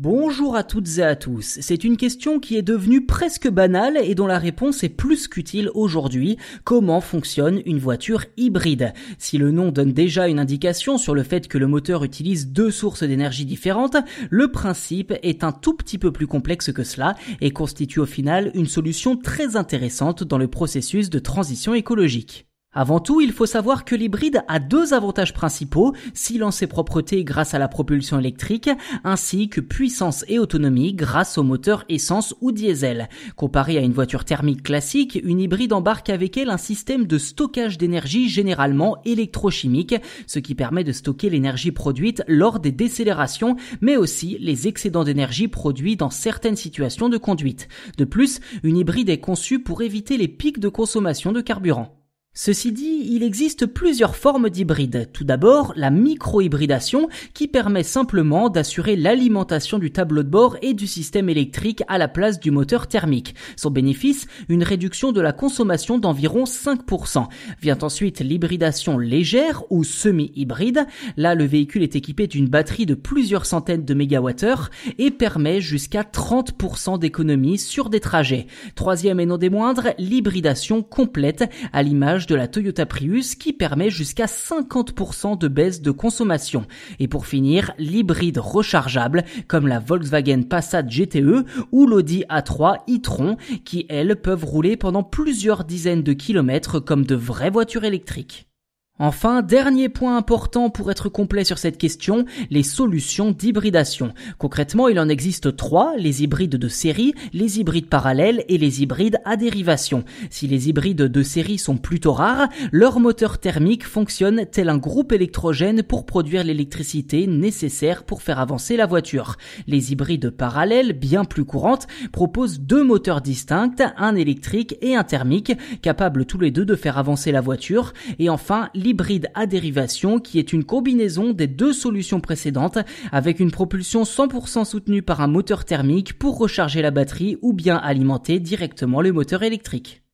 Bonjour à toutes et à tous. C'est une question qui est devenue presque banale et dont la réponse est plus qu'utile aujourd'hui. Comment fonctionne une voiture hybride? Si le nom donne déjà une indication sur le fait que le moteur utilise deux sources d'énergie différentes, le principe est un tout petit peu plus complexe que cela et constitue au final une solution très intéressante dans le processus de transition écologique. Avant tout, il faut savoir que l'hybride a deux avantages principaux, silence et propreté grâce à la propulsion électrique, ainsi que puissance et autonomie grâce au moteur essence ou diesel. Comparé à une voiture thermique classique, une hybride embarque avec elle un système de stockage d'énergie généralement électrochimique, ce qui permet de stocker l'énergie produite lors des décélérations, mais aussi les excédents d'énergie produits dans certaines situations de conduite. De plus, une hybride est conçue pour éviter les pics de consommation de carburant. Ceci dit, il existe plusieurs formes d'hybrides. Tout d'abord, la micro-hybridation qui permet simplement d'assurer l'alimentation du tableau de bord et du système électrique à la place du moteur thermique. Son bénéfice, une réduction de la consommation d'environ 5%. Vient ensuite l'hybridation légère ou semi-hybride. Là, le véhicule est équipé d'une batterie de plusieurs centaines de mégawattheures et permet jusqu'à 30% d'économie sur des trajets. Troisième et non des moindres, l'hybridation complète à l'image de la Toyota Prius qui permet jusqu'à 50% de baisse de consommation. Et pour finir, l'hybride rechargeable comme la Volkswagen Passat GTE ou l'Audi A3 e-tron qui elles peuvent rouler pendant plusieurs dizaines de kilomètres comme de vraies voitures électriques. Enfin, dernier point important pour être complet sur cette question, les solutions d'hybridation. Concrètement, il en existe trois, les hybrides de série, les hybrides parallèles et les hybrides à dérivation. Si les hybrides de série sont plutôt rares, leur moteur thermique fonctionne tel un groupe électrogène pour produire l'électricité nécessaire pour faire avancer la voiture. Les hybrides parallèles, bien plus courantes, proposent deux moteurs distincts, un électrique et un thermique, capables tous les deux de faire avancer la voiture. Et enfin, l'hybride à dérivation qui est une combinaison des deux solutions précédentes avec une propulsion 100% soutenue par un moteur thermique pour recharger la batterie ou bien alimenter directement le moteur électrique.